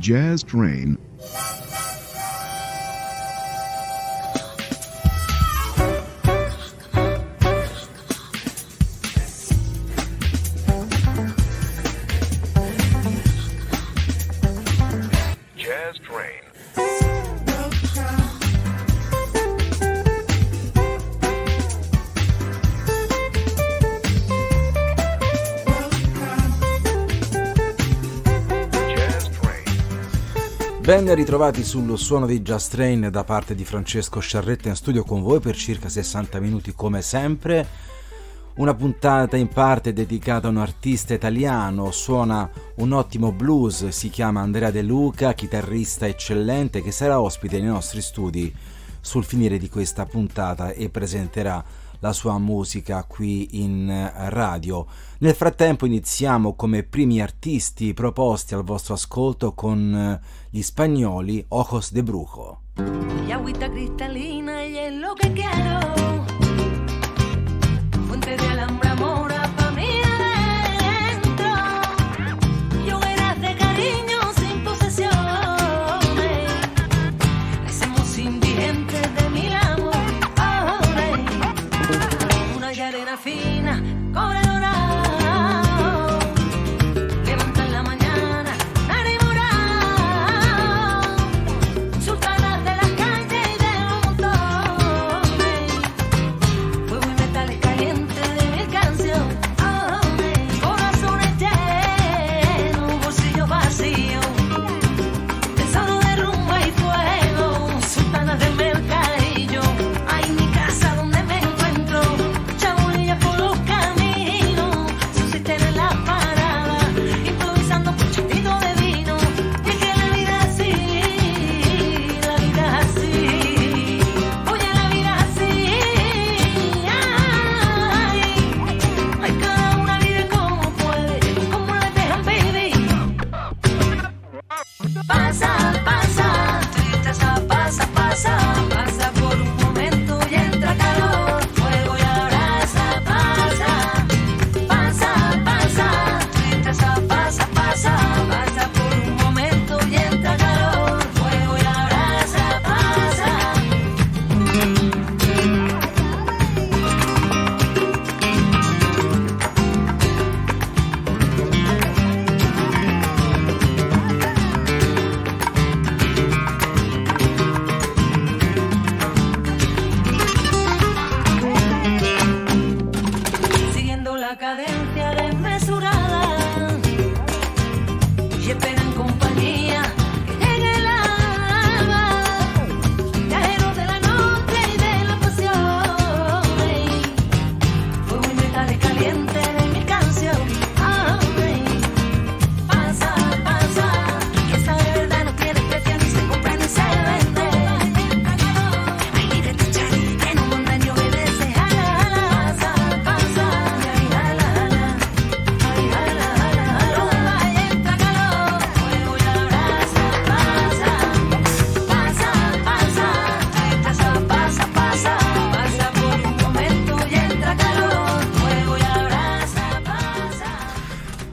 Jazz Train Ritrovati sul suono di Just Train da parte di Francesco Sciarretta in studio con voi per circa 60 minuti come sempre. Una puntata in parte dedicata a un artista italiano, suona un ottimo blues, si chiama Andrea De Luca, chitarrista eccellente che sarà ospite nei nostri studi sul finire di questa puntata e presenterà la sua musica qui in radio. Nel frattempo iniziamo come primi artisti proposti al vostro ascolto con eh, gli spagnoli Ojos de Brujo. Cristalina quiero. Fuente de alambre, Cobra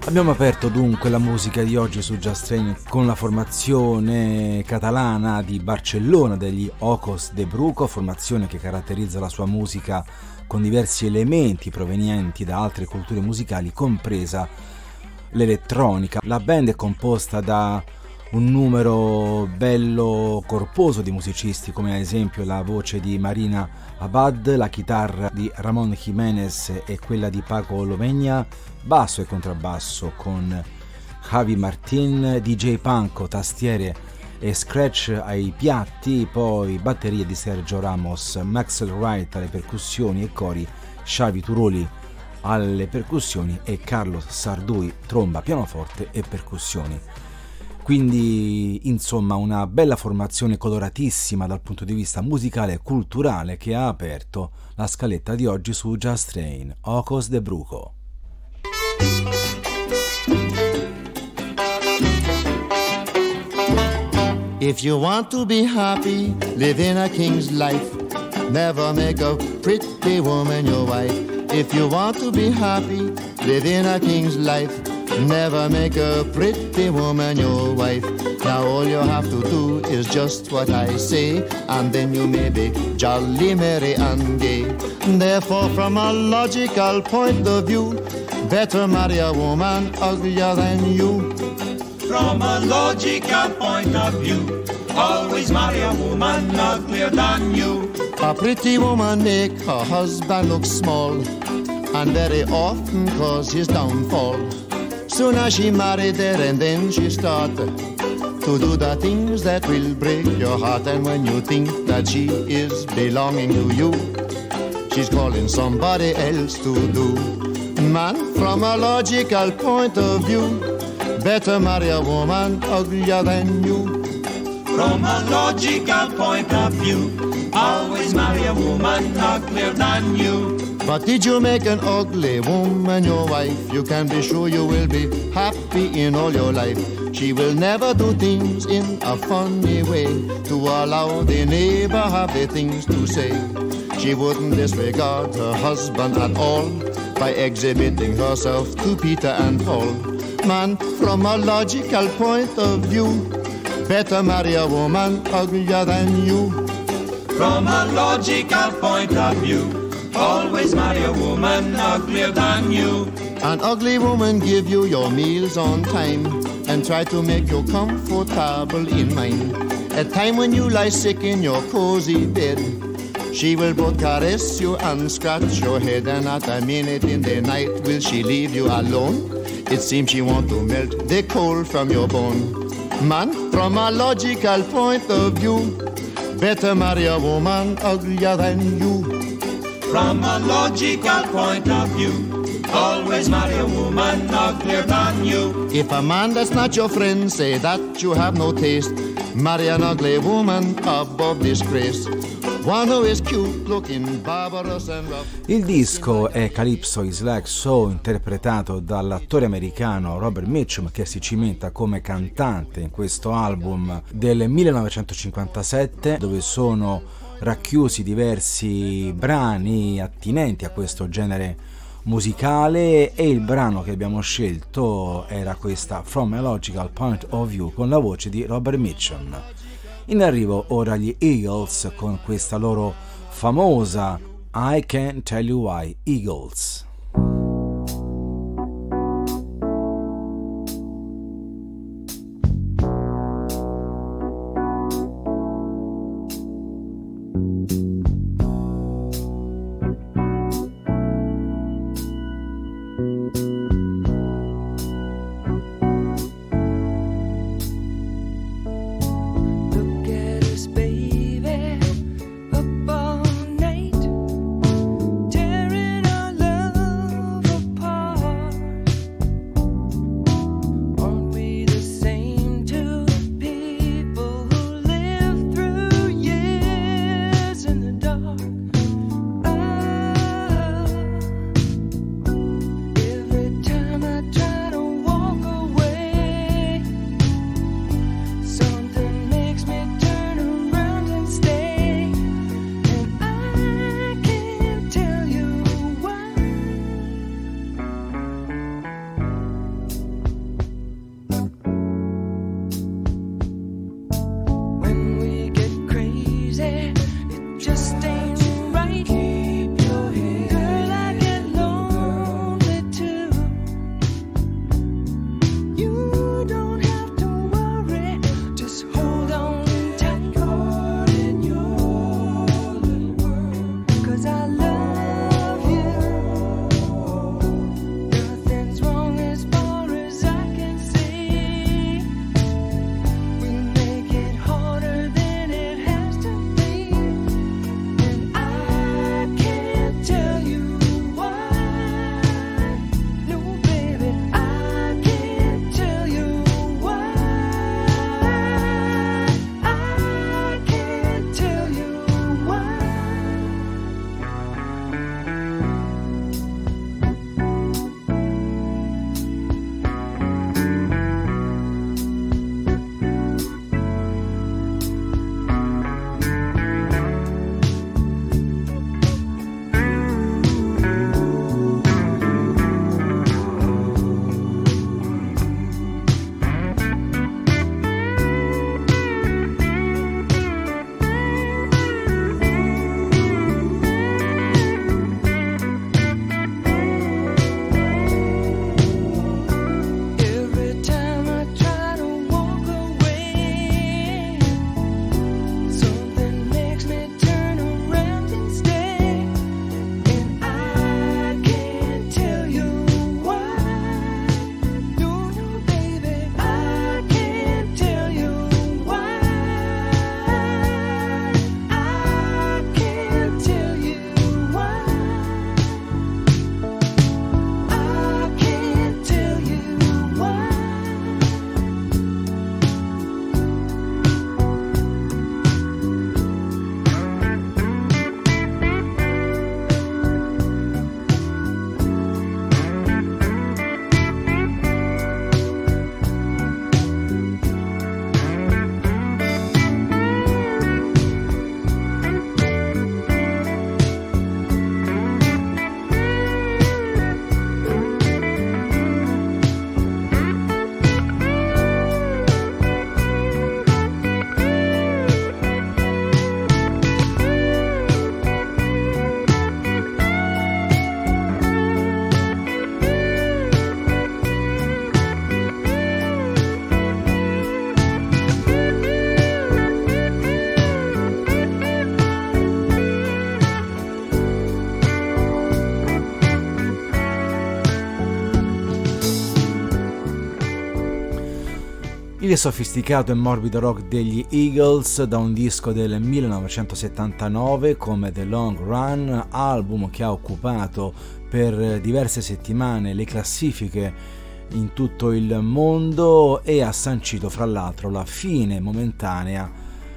Abbiamo aperto dunque la musica di oggi su Just Train con la formazione catalana di Barcellona degli Ocos de Bruco, formazione che caratterizza la sua musica con diversi elementi provenienti da altre culture musicali, compresa l'elettronica. La band è composta da un numero bello corposo di musicisti come ad esempio la voce di Marina Abad, la chitarra di Ramon Jiménez e quella di Paco Lovegna, basso e contrabbasso con Javi Martin, DJ Panco, tastiere e scratch ai piatti, poi batterie di Sergio Ramos, Maxwell Wright alle percussioni e cori, Xavi Turoli alle percussioni e Carlos Sardui tromba, pianoforte e percussioni. Quindi, insomma, una bella formazione coloratissima dal punto di vista musicale e culturale che ha aperto la scaletta di oggi su Just Train, Ocos de Bruco. If you want to be happy, live in a king's life. Never make a pretty woman your wife. If you want to be happy, live in a king's life. Never make a pretty woman your wife. Now all you have to do is just what I say, and then you may be jolly merry and gay. Therefore, from a logical point of view, better marry a woman uglier than you. From a logical point of view, always marry a woman uglier than you. A pretty woman make her husband look small, and very often cause his downfall. Soon as she married there and then she started to do the things that will break your heart. And when you think that she is belonging to you, she's calling somebody else to do. Man, from a logical point of view, better marry a woman uglier than you. From a logical point of view, always marry a woman uglier than you. But did you make an ugly woman your wife? You can be sure you will be happy in all your life. She will never do things in a funny way to allow the neighbor have the things to say. She wouldn't disregard her husband at all by exhibiting herself to Peter and Paul. Man, from a logical point of view, better marry a woman uglier than you. From a logical point of view, always marry a woman uglier than you. An ugly woman give you your meals on time and try to make you comfortable in mind. At time when you lie sick in your cozy bed, she will both caress you and scratch your head, and at a minute in the night will she leave you alone. It seems she want to melt the cold from your bone. Man, from a logical point of view, better marry a woman uglier than you. From a logical point of view, Always marry a woman uglier than you. If a man that's not your friend say that you have no taste, marry an ugly woman above disgrace. Il disco è Calypso is Like So, interpretato dall'attore americano Robert Mitchum, che si cimenta come cantante in questo album del 1957, dove sono racchiusi diversi brani attinenti a questo genere musicale e il brano che abbiamo scelto era questa From a Logical Point of View con la voce di Robert Mitchum. In arrivo ora gli Eagles con questa loro famosa I Can't Tell You Why Eagles. just stay sofisticato e morbido rock degli Eagles da un disco del 1979 come The Long Run, album che ha occupato per diverse settimane le classifiche in tutto il mondo e ha sancito fra l'altro la fine momentanea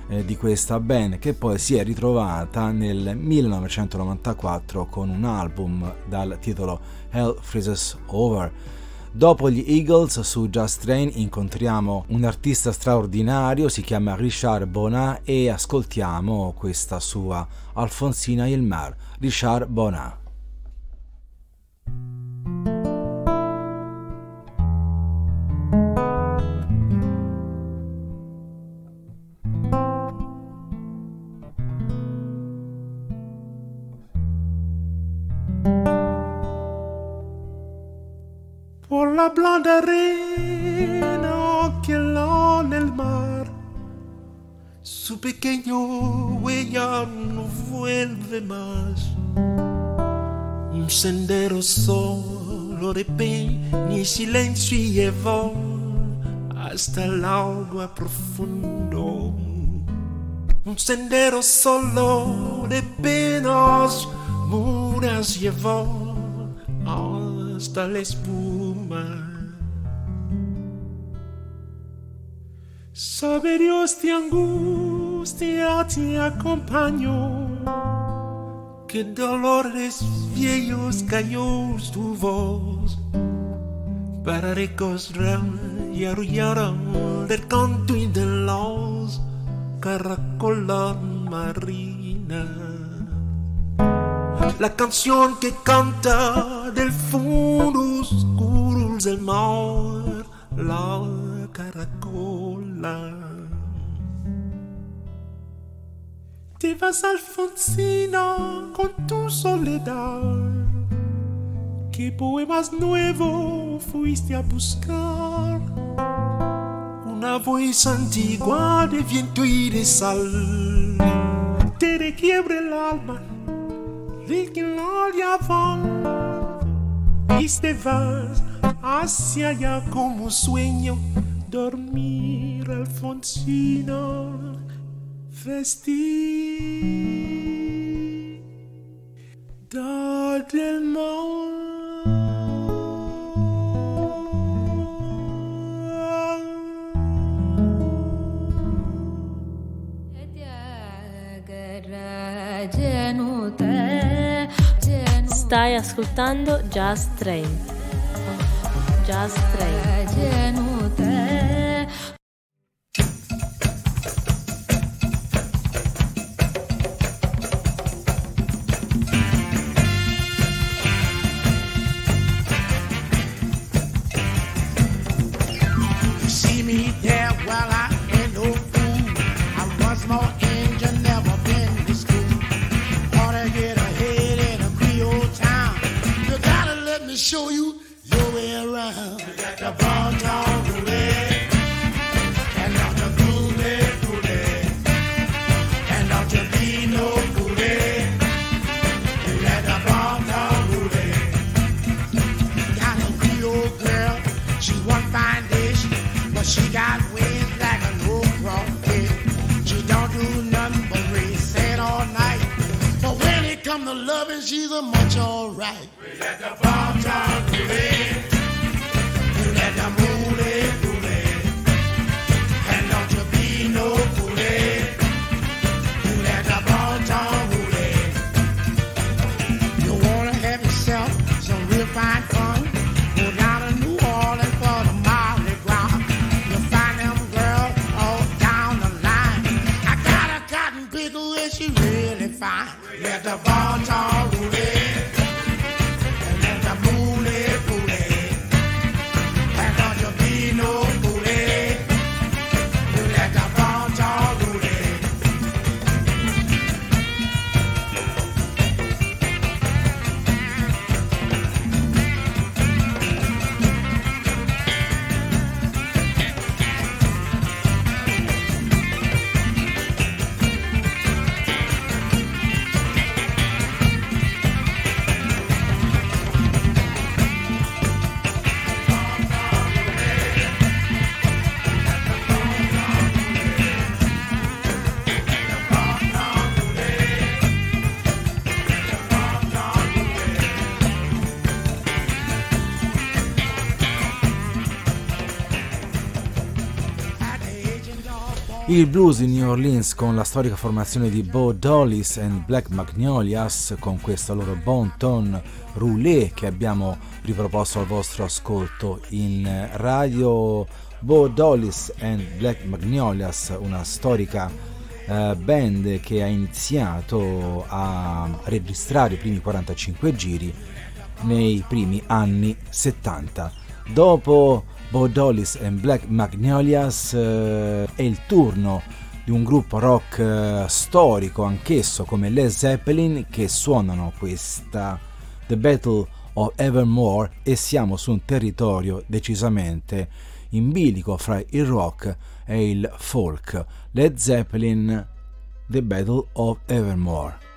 eh, di questa band che poi si è ritrovata nel 1994 con un album dal titolo Hell Freezes Over Dopo gli Eagles su Just Train incontriamo un artista straordinario, si chiama Richard Bonat e ascoltiamo questa sua Alfonsina il Mar, Richard Bonat. Arena que lá nel mar. Su pequeño huella no vuelve más. Un sendero solo de peña y silencio llevó hasta el agua profundo. Un sendero solo de penas, muras llevó hasta la espuma. Sabe Dios de angustia te acompañó, que dolores viejos cayó tu voz. Para recostrar y arrullar del canto y de los caracolas marina. La canción que canta del fondo oscuro del mar, la Te vas Alfonsina con tu soledad. ¿Qué poemas nuevos fuiste a buscar? Una voz antigua de viento y de sal te requiebra el alma Vignoria van y te vas hacia allá como sueño dormir Alfonsina vestir del mar Stai ascoltando Jazz Train. Jazz Train. Il blues di New Orleans con la storica formazione di Bo Dollis and Black Magnolias con questo loro bon ton roulé che abbiamo riproposto al vostro ascolto in radio Bo Dollis and Black Magnolias, una storica uh, band che ha iniziato a registrare i primi 45 giri nei primi anni 70. Dopo Bo Dollis and Black Magnolias eh, è il turno di un gruppo rock eh, storico anch'esso come Led Zeppelin che suonano questa The Battle of Evermore e siamo su un territorio decisamente in bilico fra il rock e il folk. Led Zeppelin The Battle of Evermore.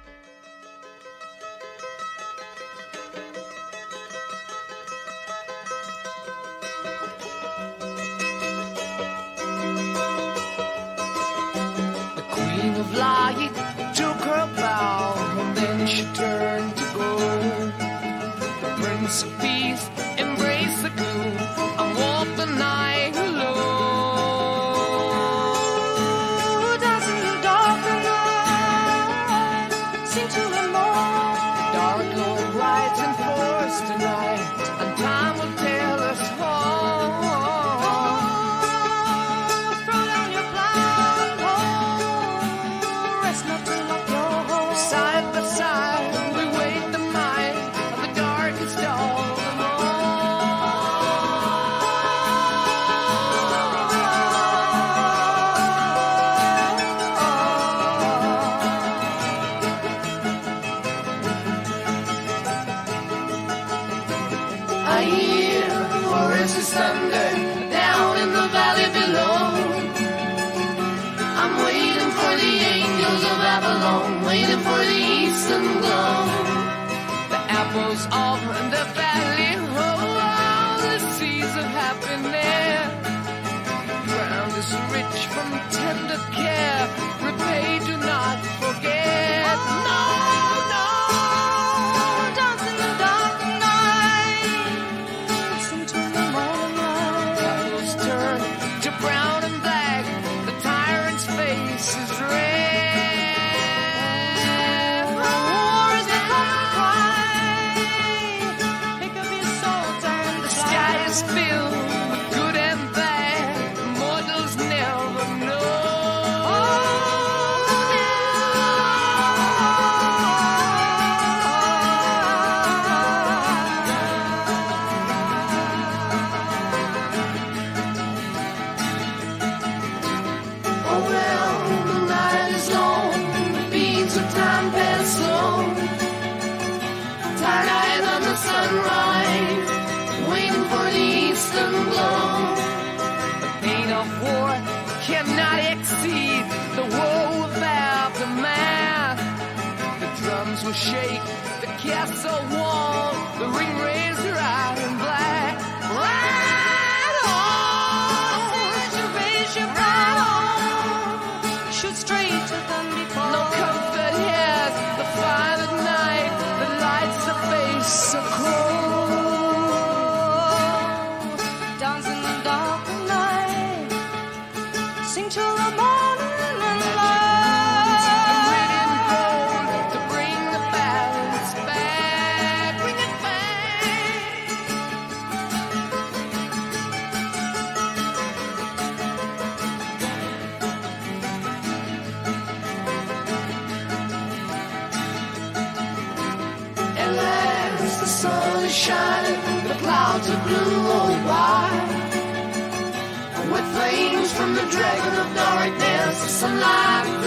shake the castle wall, the ring raised her eyes. blue holy wine. With flames from the dragon of darkness, the sunlight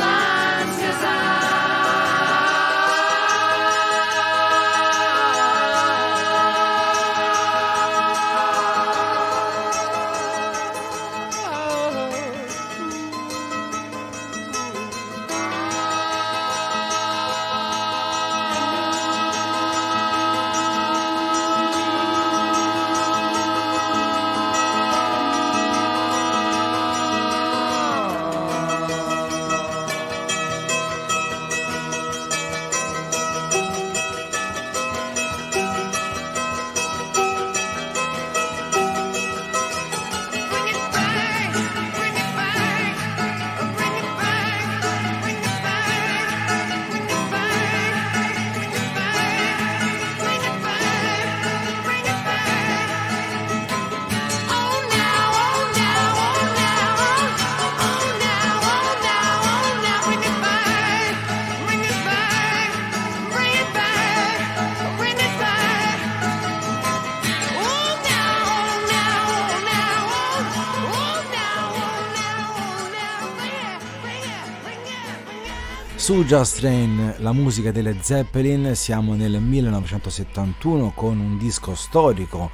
Just Train, la musica delle Zeppelin, siamo nel 1971 con un disco storico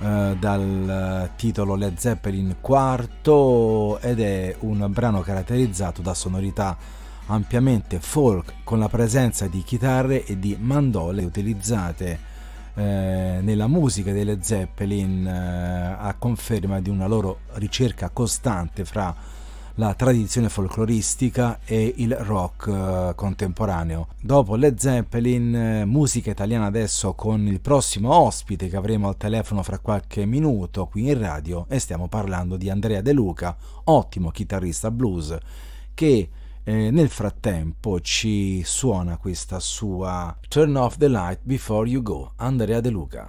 eh, dal titolo Led Zeppelin IV ed è un brano caratterizzato da sonorità ampiamente folk con la presenza di chitarre e di mandole utilizzate eh, nella musica delle Zeppelin eh, a conferma di una loro ricerca costante fra la tradizione folcloristica e il rock eh, contemporaneo. Dopo Led Zeppelin, eh, musica italiana adesso con il prossimo ospite che avremo al telefono fra qualche minuto qui in radio e stiamo parlando di Andrea De Luca, ottimo chitarrista blues che eh, nel frattempo ci suona questa sua Turn off the light before you go, Andrea De Luca.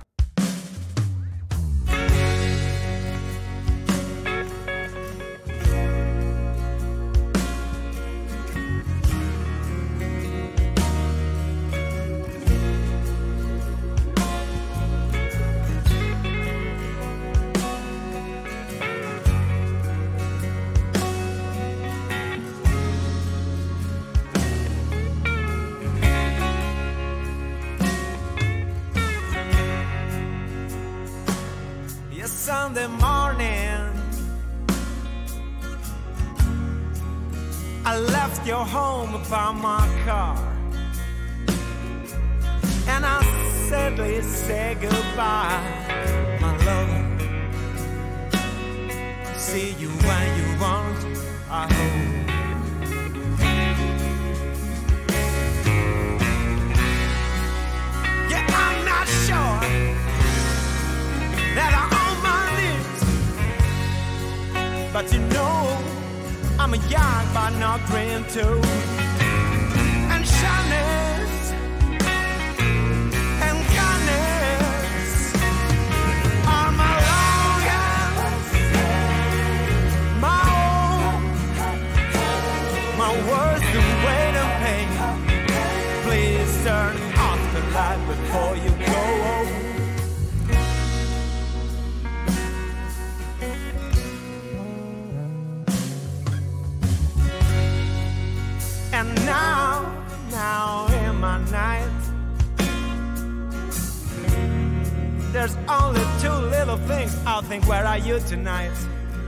There's only two little things I'll think, where are you tonight?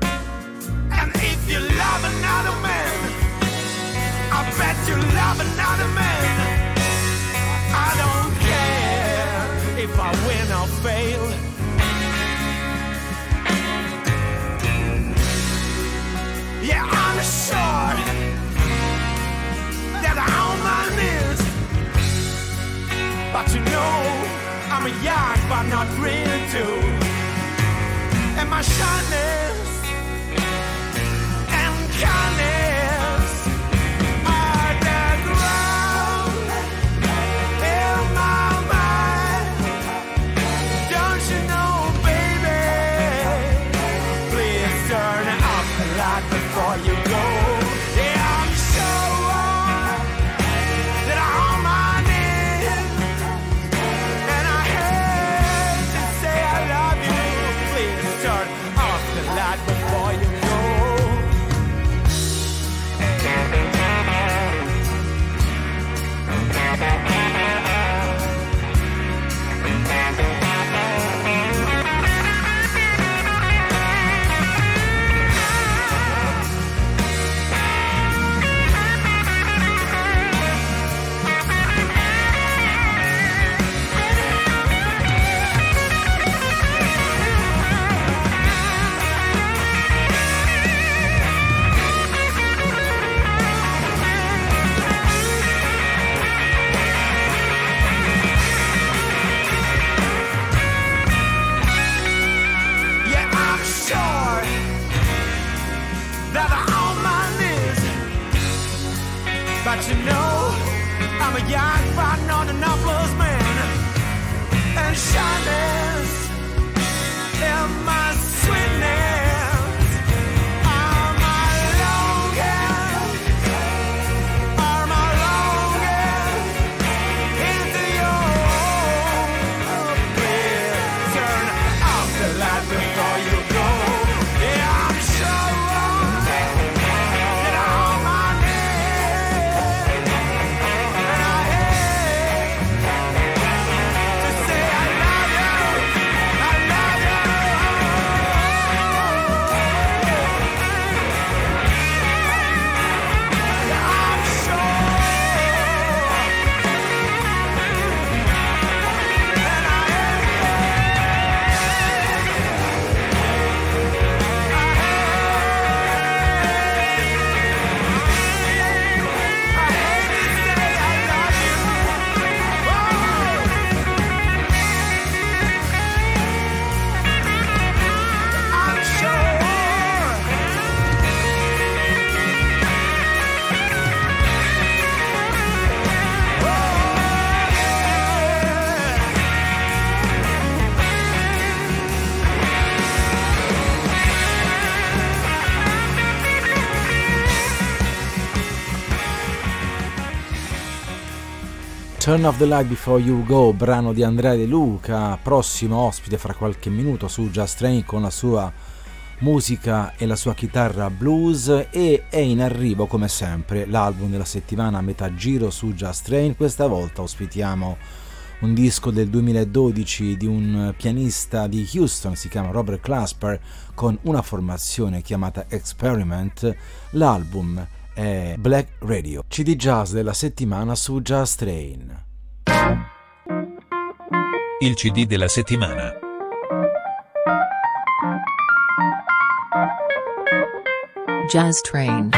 And if you love another man, I bet you love another man. I don't care if I win or fail. Yeah, I'm that I'm this, but you know. I'm a but not real too. And my shyness and kindness Turn off the light before you go, brano di Andrea De Luca, prossimo ospite fra qualche minuto su Just Train con la sua musica e la sua chitarra blues e è in arrivo come sempre l'album della settimana a metà giro su Just Train, questa volta ospitiamo un disco del 2012 di un pianista di Houston, si chiama Robert Clasper, con una formazione chiamata Experiment, l'album è Black Radio, CD Jazz della settimana su Jazz Train. Il CD della settimana. Jazz Train.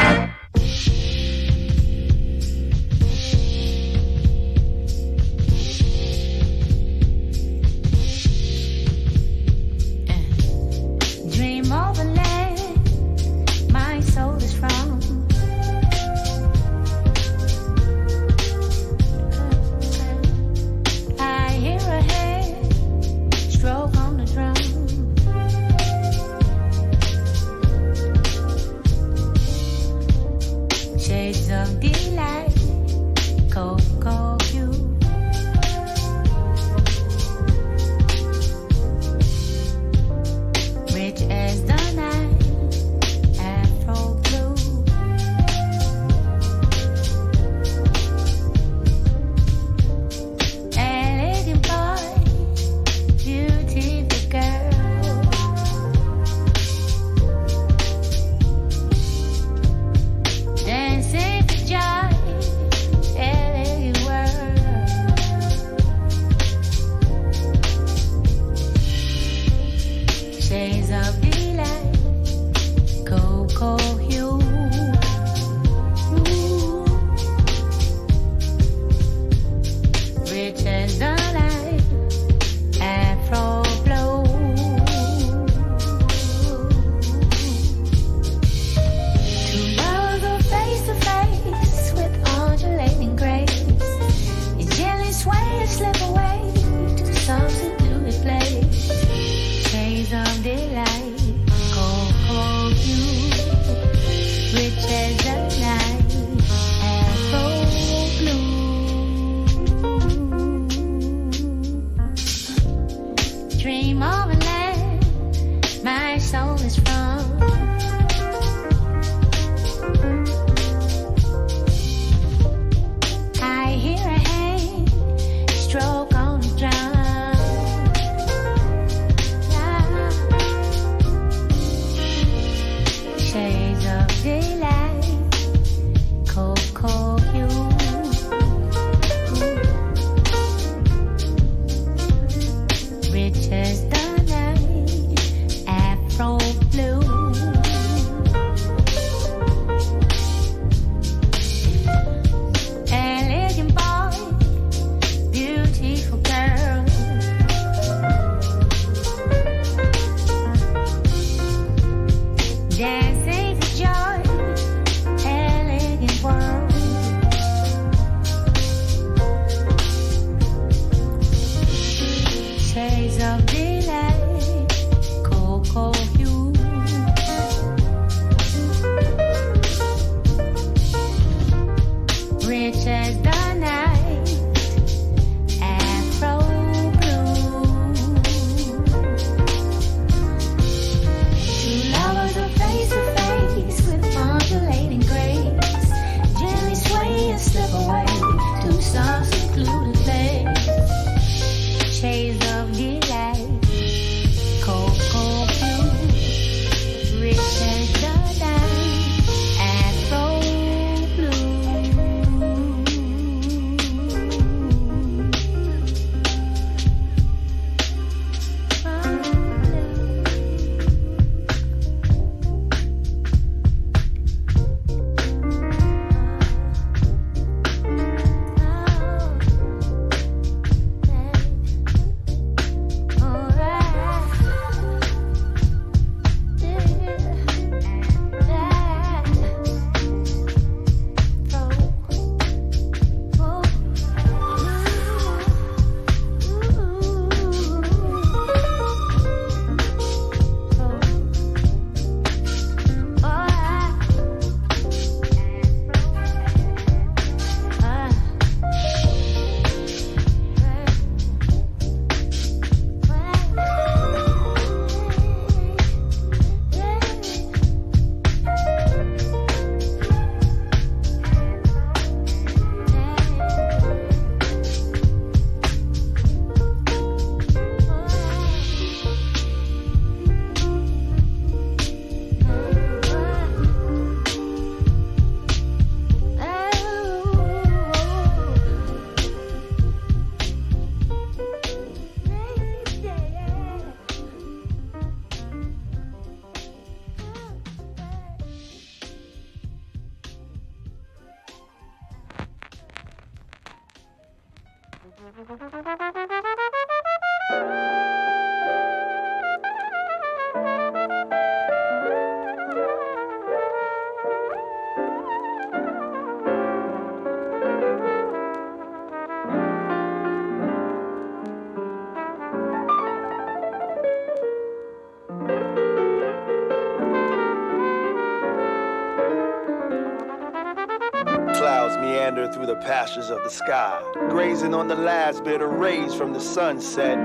Pastures of the sky, grazing on the last bit of rays from the sunset.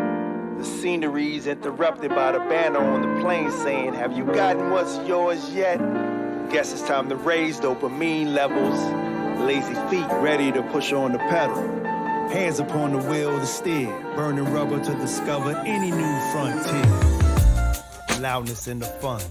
The scenery's interrupted by the banner on the plane saying, Have you gotten what's yours yet? Guess it's time to raise dopamine levels. Lazy feet ready to push on the pedal. Hands upon the wheel to steer, burning rubber to discover any new frontier. Loudness in the fun,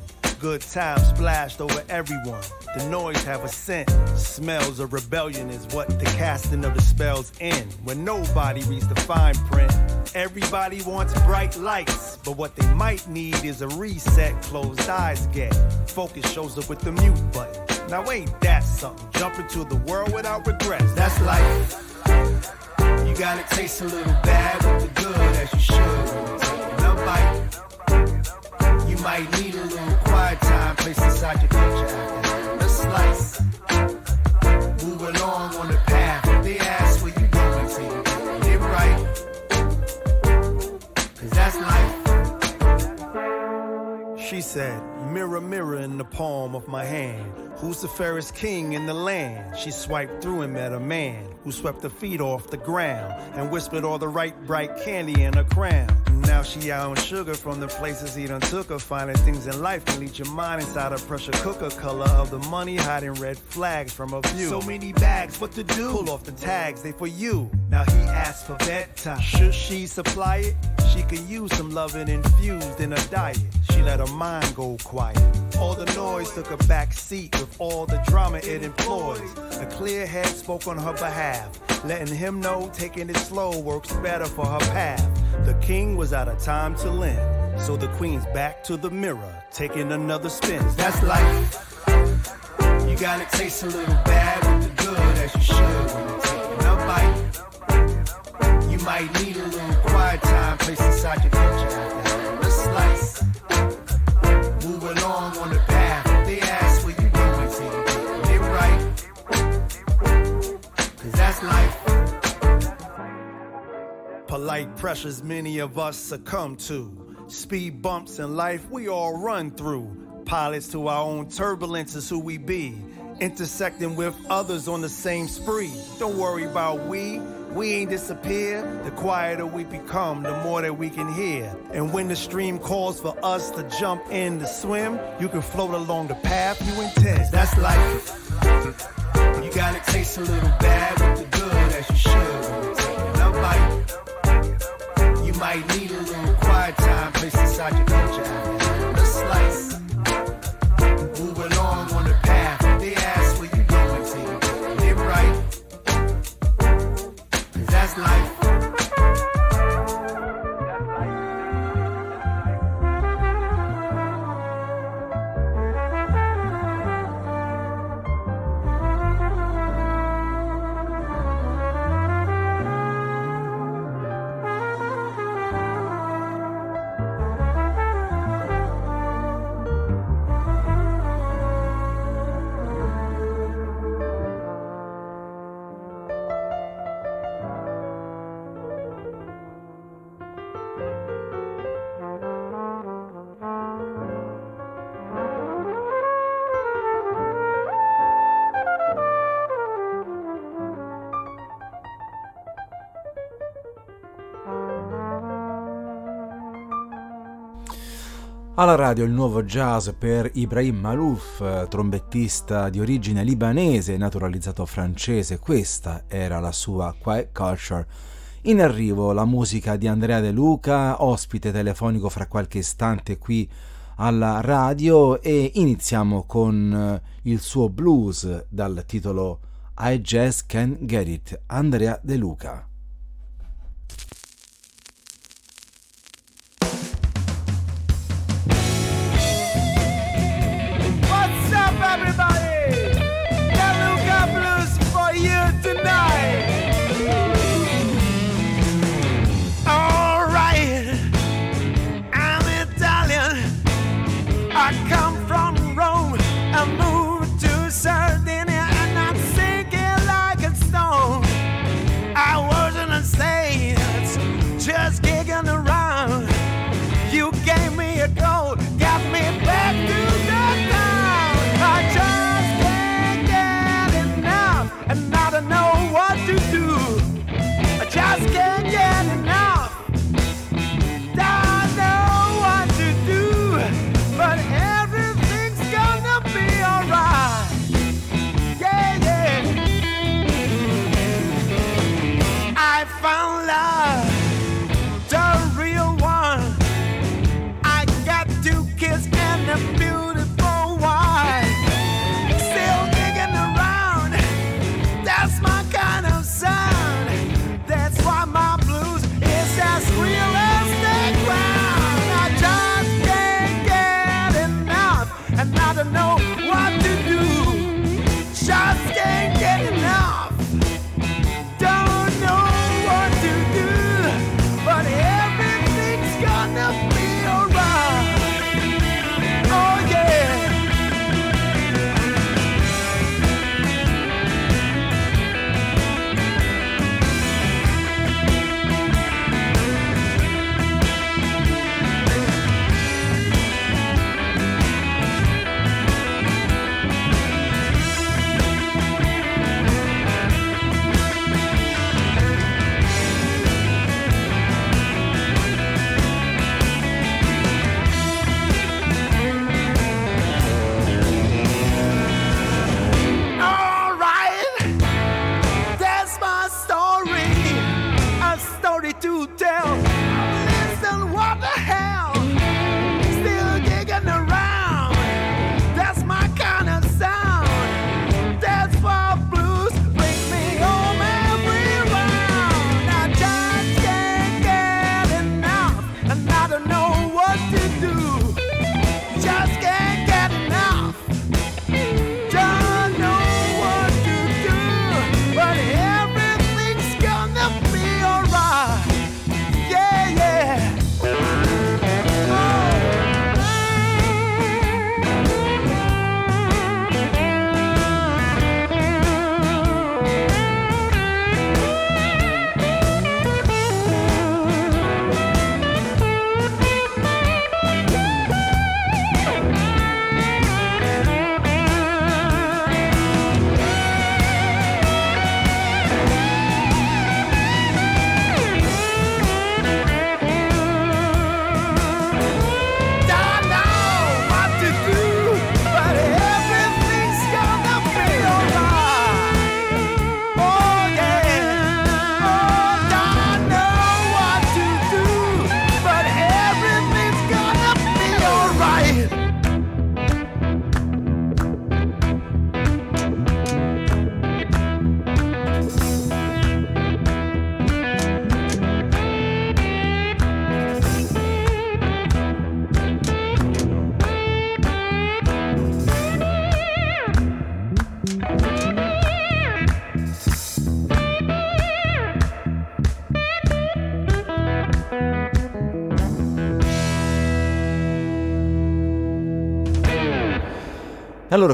good times splashed over everyone. The noise have a scent. Smells of rebellion is what the casting of the spells end. When nobody reads the fine print, everybody wants bright lights. But what they might need is a reset. Closed eyes get. Focus shows up with the mute button. Now ain't that something? Jump into the world without regrets. That's life. You gotta taste a little bad with the good as you should bite. You might need a little quiet time placed inside your the slice. Move along on the path. They ask where you going, you get right. Cause that's life. She said, Mirror, mirror in the palm of my hand. Who's the fairest king in the land? She swiped through and met a man who swept her feet off the ground and whispered all the right bright candy in her crown. Now she out on sugar from the places he done took her. Finding things in life can lead your mind inside a pressure cooker. Color of the money hiding red flags from a view. So many bags, what to do? Pull off the tags, they for you. Now he asked for bedtime. Should she supply it? She could use some loving infused in her diet. She let her mind go quiet. All the noise took a back seat with all the drama it employs. A clear head spoke on her behalf, letting him know taking it slow works better for her path. The king was out of time to lend, so the queen's back to the mirror, taking another spin. That's life. You gotta taste a little bad with the good as you should when you're taking a bite. You might need a little quiet time placed inside your picture Polite pressures many of us succumb to. Speed bumps in life we all run through. Pilots to our own turbulence is who we be. Intersecting with others on the same spree. Don't worry about we. We ain't disappear. The quieter we become, the more that we can hear. And when the stream calls for us to jump in to swim, you can float along the path you intend. That's life. You gotta taste a little bad with the good as you should might need a little quiet time placed inside your Alla radio il nuovo jazz per Ibrahim Malouf, trombettista di origine libanese, naturalizzato francese. Questa era la sua Quiet Culture. In arrivo la musica di Andrea De Luca, ospite telefonico fra qualche istante qui alla radio e iniziamo con eh, il suo blues dal titolo I Just Can't Get It, Andrea De Luca. Everybody?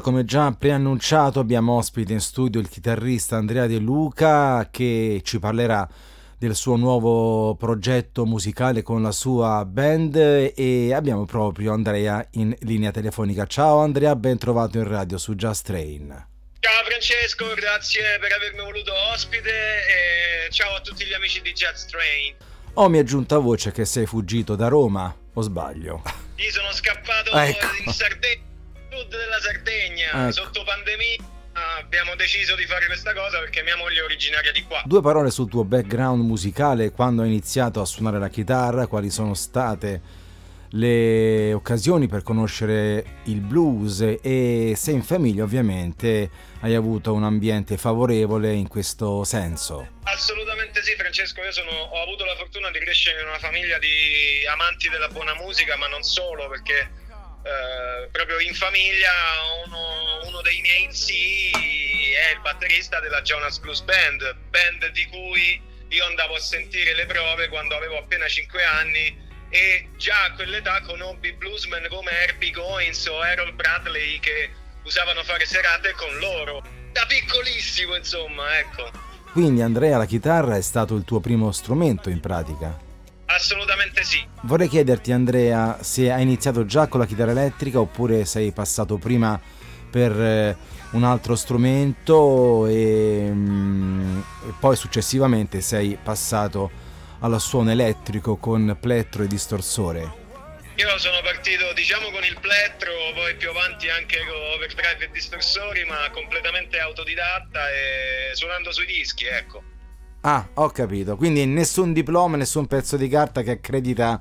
Allora, come già preannunciato, abbiamo ospite in studio il chitarrista Andrea De Luca che ci parlerà del suo nuovo progetto musicale con la sua band e abbiamo proprio Andrea in linea telefonica. Ciao Andrea, ben trovato in radio su Just Train. Ciao Francesco, grazie per avermi voluto ospite e ciao a tutti gli amici di Just Train. Oh, mi è giunta voce che sei fuggito da Roma, o sbaglio? Io sono scappato ecco. in Sardegna sud della Sardegna, ecco. sotto pandemia abbiamo deciso di fare questa cosa perché mia moglie è originaria di qua. Due parole sul tuo background musicale, quando hai iniziato a suonare la chitarra, quali sono state le occasioni per conoscere il blues e se in famiglia ovviamente hai avuto un ambiente favorevole in questo senso. Assolutamente sì Francesco, io sono, ho avuto la fortuna di crescere in una famiglia di amanti della buona musica ma non solo perché eh, proprio in famiglia uno, uno, dei miei zii è il batterista della Jonas Blues Band, band di cui io andavo a sentire le prove quando avevo appena 5 anni e già a quell'età conobbi bluesmen come Herbie Goins o Errol Bradley che usavano fare serate con loro. Da piccolissimo, insomma, ecco. Quindi Andrea, la chitarra è stato il tuo primo strumento in pratica? Assolutamente sì. Vorrei chiederti Andrea se hai iniziato già con la chitarra elettrica oppure sei passato prima per eh, un altro strumento e, mm, e, poi successivamente sei passato al suono elettrico con plettro e distorsore. Io sono partito diciamo con il plettro, poi più avanti anche con overdrive e distorsori, ma completamente autodidatta e suonando sui dischi, ecco. Ah, ho capito. Quindi nessun diploma, nessun pezzo di carta che accredita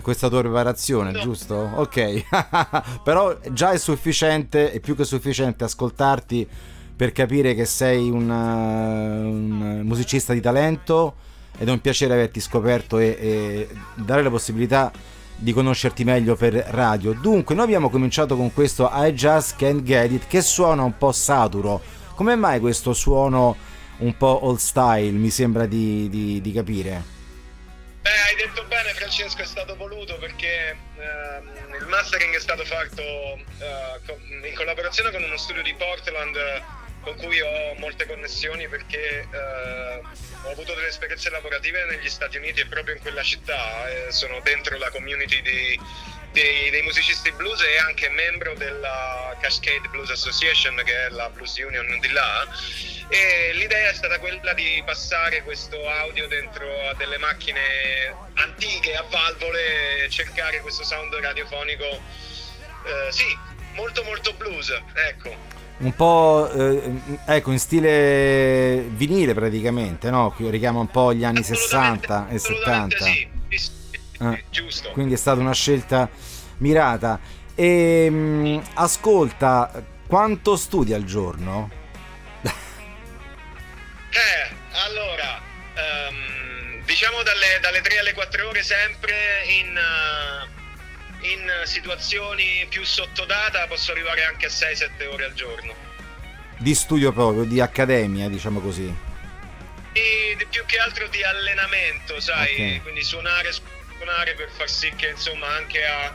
questa tua preparazione, no. giusto? Ok, però già è sufficiente, è più che sufficiente ascoltarti per capire che sei un, un musicista di talento ed è un piacere averti scoperto e, e dare la possibilità di conoscerti meglio per radio. Dunque, noi abbiamo cominciato con questo I Just Can't Get It che suona un po' saturo. Come mai questo suono un po' old style, mi sembra di, di, di capire? Beh, hai detto bene Francesco, è stato voluto perché uh, il mastering è stato fatto uh, in collaborazione con uno studio di Portland con cui ho molte connessioni perché eh, ho avuto delle esperienze lavorative negli Stati Uniti e proprio in quella città eh, sono dentro la community di, dei, dei, musicisti blues e anche membro della Cascade Blues Association che è la blues union di là e l'idea è stata quella di passare questo audio dentro a delle macchine antiche a valvole e cercare questo sound radiofonico eh, sì molto molto blues ecco un po' eh, ecco in stile vinile praticamente, no? Richiama un po' gli anni 60 e 70. Sì, sì, eh, giusto. Quindi è stata una scelta mirata. E ehm, mh, ascolta, quanto studi al giorno? eh, allora, um, diciamo dalle, dalle, 3 alle 4 ore sempre in... Uh in situazioni più sottodata posso arrivare anche a 6-7 ore al giorno. Di studio proprio, di accademia, diciamo così. E più che altro di allenamento, sai, okay. quindi suonare, suonare per far sì che insomma anche a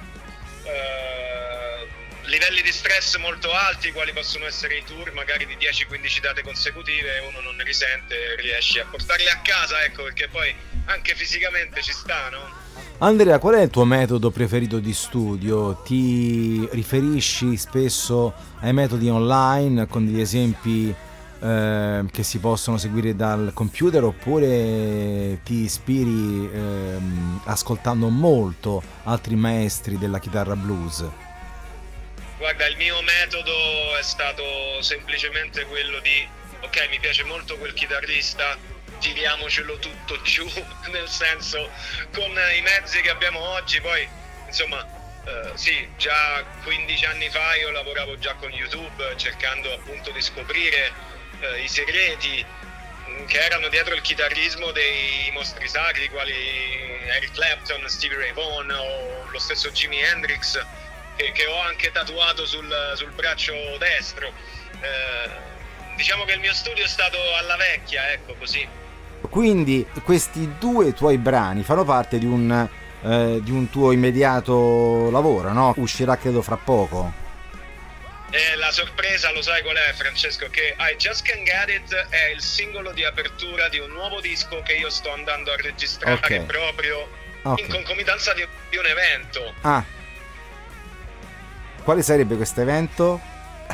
uh, livelli di stress molto alti, quali possono essere i tour magari di 10-15 date consecutive, uno non ne risente, riesce a portarli a casa, ecco, perché poi anche fisicamente ci sta, no? Andrea, qual è il tuo metodo preferito di studio? Ti riferisci spesso ai metodi online con degli esempi eh, che si possono seguire dal computer oppure ti ispiri eh, ascoltando molto altri maestri della chitarra blues? Guarda, il mio metodo è stato semplicemente quello di ok, mi piace molto quel chitarrista, tiriamocelo tutto giù, nel senso con i mezzi che abbiamo oggi, poi insomma eh, sì, già 15 anni fa io lavoravo già con YouTube cercando appunto di scoprire eh, i segreti mm, che erano dietro il chitarrismo dei mostri sacri quali Eric Clapton, Stevie Ray Vaughan o lo stesso Jimi Hendrix che, che ho anche tatuato sul, sul braccio destro. Eh, diciamo che il mio studio è stato alla vecchia, ecco così. Quindi questi due tuoi brani fanno parte di un, eh, di un tuo immediato lavoro, no? Uscirà credo fra poco. E la sorpresa lo sai qual è Francesco? Che I Just Can't Get It è il singolo di apertura di un nuovo disco che io sto andando a registrare okay. proprio okay. in concomitanza di, di un evento. Ah. Quale sarebbe questo evento?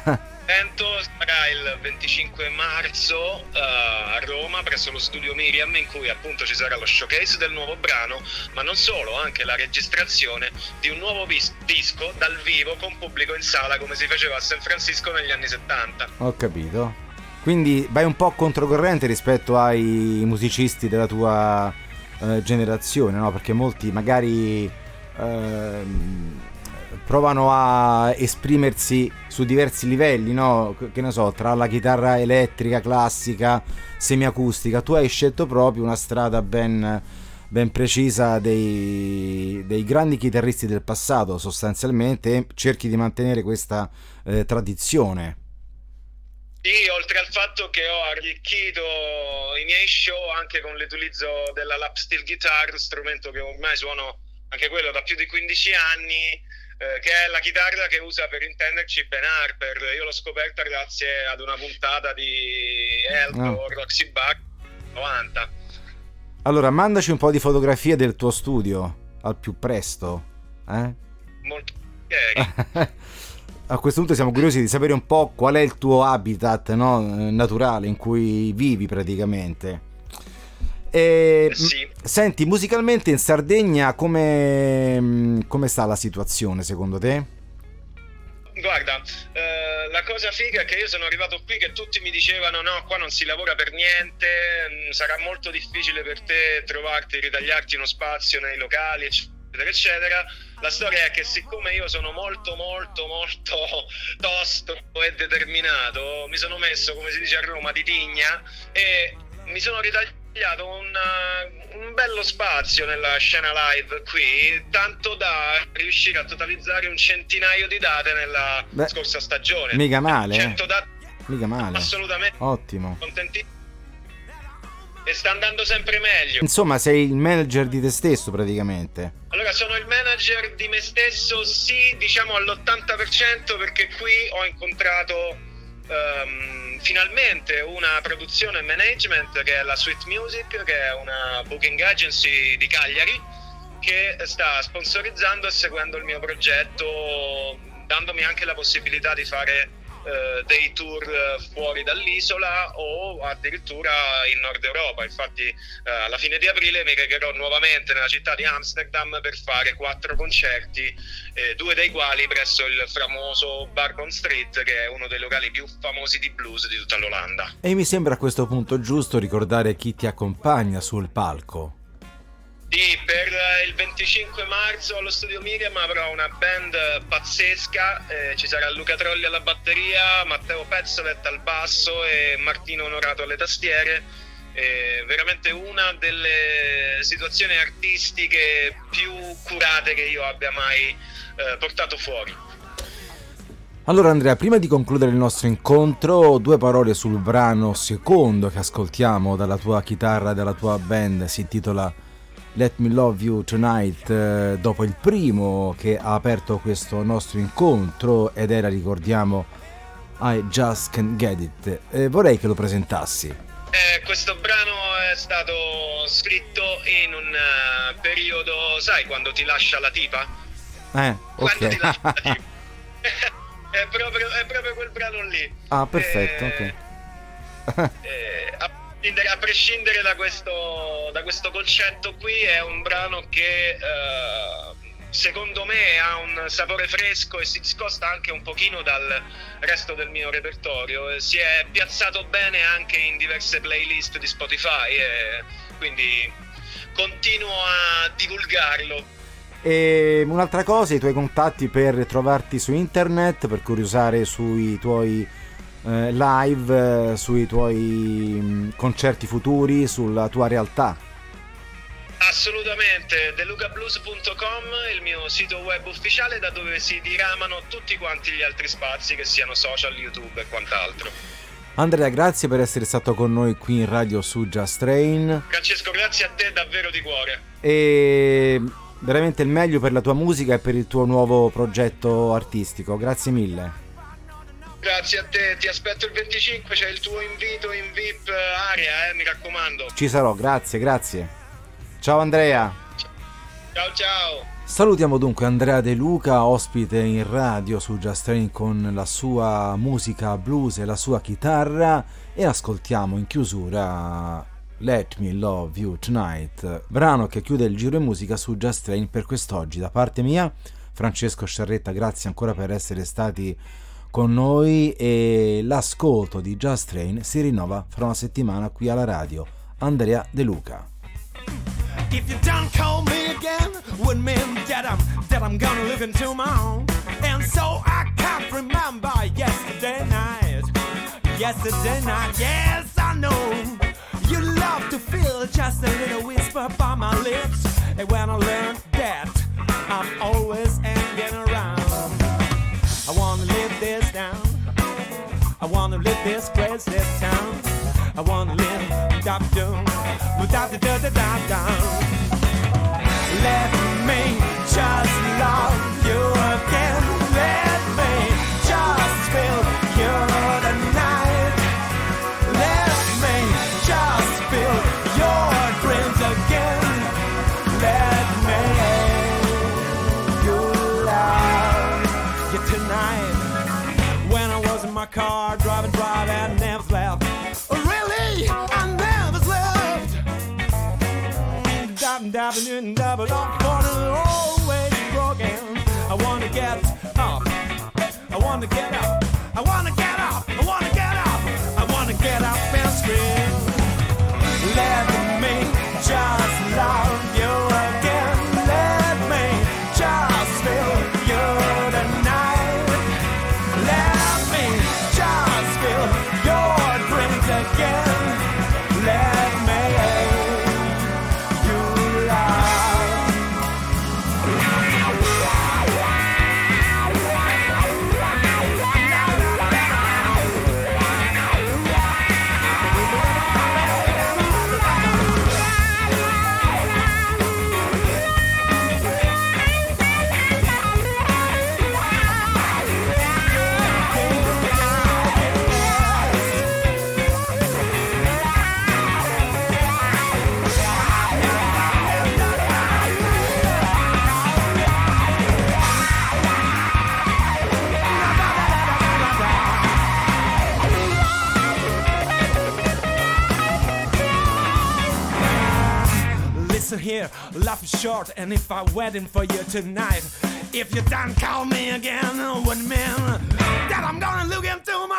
L'evento sarà il 25 marzo uh, a Roma presso lo studio Miriam in cui appunto ci sarà lo showcase del nuovo brano, ma non solo, anche la registrazione di un nuovo vis- disco dal vivo con pubblico in sala come si faceva a San Francisco negli anni 70. Ho capito. Quindi vai un po' controcorrente rispetto ai musicisti della tua uh, generazione, no? Perché molti magari... Uh, provano a esprimersi su diversi livelli, no? Che ne so, tra la chitarra elettrica, classica, semiacustica. Tu hai scelto proprio una strada ben, ben precisa dei, dei, grandi chitarristi del passato, sostanzialmente, e cerchi di mantenere questa eh, tradizione. Sì, oltre al fatto che ho arricchito i miei show anche con l'utilizzo della lap steel guitar, strumento che ormai suono anche quello da più di 15 anni eh, che è la chitarra che usa per intenderci Ben Harper. Io l'ho scoperta grazie ad una puntata di Elko oh. Roxy Bar 90. Allora, mandaci un po' di fotografie del tuo studio al più presto. Eh? Molto A questo punto siamo curiosi di sapere un po' qual è il tuo habitat no? naturale in cui vivi praticamente. E, eh sì. Senti, musicalmente in Sardegna come, come sta la situazione secondo te? Guarda, eh, la cosa figa è che io sono arrivato qui che tutti mi dicevano no, qua non si lavora per niente, mm, sarà molto difficile per te trovarti, ritagliarti uno spazio nei locali, eccetera, eccetera. La storia è che siccome io sono molto, molto, molto tosto e determinato, mi sono messo, come si dice a Roma, di tigna e mi sono ritagliato un, uh, un bello spazio nella scena live qui, tanto da riuscire a totalizzare un centinaio di date nella Beh, scorsa stagione. Mica male, eh. 100 date Mica male. assolutamente Ottimo. contentissimo. E sta andando sempre meglio. Insomma, sei il manager di te stesso praticamente. Allora, sono il manager di me stesso, sì, diciamo all'80% perché qui ho incontrato ehm, finalmente una produzione management che è la Sweet Music, che è una booking agency di Cagliari, che sta sponsorizzando e seguendo il mio progetto, dandomi anche la possibilità di fare eh, dei tour eh, fuori dall'isola o addirittura in Nord Europa. Infatti, eh, alla fine di aprile mi recherò nuovamente nella città di Amsterdam per fare quattro concerti, eh, due dei quali presso il famoso Barbon Street, che è uno dei locali più famosi di blues di tutta l'Olanda. E mi sembra a questo punto giusto ricordare chi ti accompagna sul palco. Sì, per il 25 marzo allo studio Miriam avrò una band pazzesca, eh, ci sarà Luca Trolli alla batteria, Matteo Pezzolet al basso e Martino Onorato alle tastiere. Eh, veramente una delle situazioni artistiche più curate che io abbia mai eh, portato fuori. Allora Andrea, prima di concludere il nostro incontro, due parole sul brano secondo che ascoltiamo dalla tua chitarra e dalla tua band, si intitola Let Me Love You Tonight, eh, dopo il primo che ha aperto questo nostro incontro ed era, ricordiamo, I Just Can't Get It. Eh, vorrei che lo presentassi. Eh, questo brano è stato scritto in un eh, periodo, sai, quando ti lascia la tipa? Eh, Quando ti lascia la tipa. è, proprio, è proprio quel brano lì. ah, perfetto, Eh, ok. Prescindere, a prescindere da, questo, da questo concetto qui è un brano che eh, secondo me ha un sapore fresco e si discosta anche un pochino dal resto del mio repertorio. Si è piazzato bene anche in diverse playlist di Spotify e quindi continuo a divulgarlo. E un'altra cosa, i tuoi contatti per trovarti su internet, per curiosare sui tuoi eh, live, eh, sui tuoi mh, concerti futuri, sulla tua realtà. Assolutamente, delucablues.com il mio sito web ufficiale da dove si diramano tutti quanti gli altri spazi che siano social, YouTube e quant'altro. Andrea, grazie per essere stato con noi qui in radio su Just Train Francesco, grazie a te davvero di cuore. e veramente il meglio per la tua musica e per il tuo nuovo progetto artistico. Grazie mille. Grazie a te, ti aspetto il 25, c'è il tuo invito in VIP area, eh, mi raccomando. Ci sarò, grazie, grazie. Ciao Andrea. Ciao ciao. Salutiamo dunque Andrea De Luca, ospite in radio su Just Train con la sua musica blues e la sua chitarra e ascoltiamo in chiusura Let Me Love You Tonight, brano che chiude il giro in musica su Just Train per quest'oggi. Da parte mia, Francesco Sciarretta, grazie ancora per essere stati con noi e l'ascolto di Just Train si rinnova fra una settimana qui alla radio. Andrea De Luca. If you don't call me again, would mean that I'm that I'm gonna look into my own. And so I can't remember yesterday night. Yesterday night, yes, I know. You love to feel just a little whisper by my lips. And when I learned that, I'm always wanna live this crazy town. I wanna live da da da da da da. Let Diving in, diving off, corner, always broken. I wanna get up. I wanna get up. I wanna get up. I wanna get up. I wanna get up and scream. Let short, and if I'm waiting for you tonight, if you don't call me again, what mean that I'm gonna look into my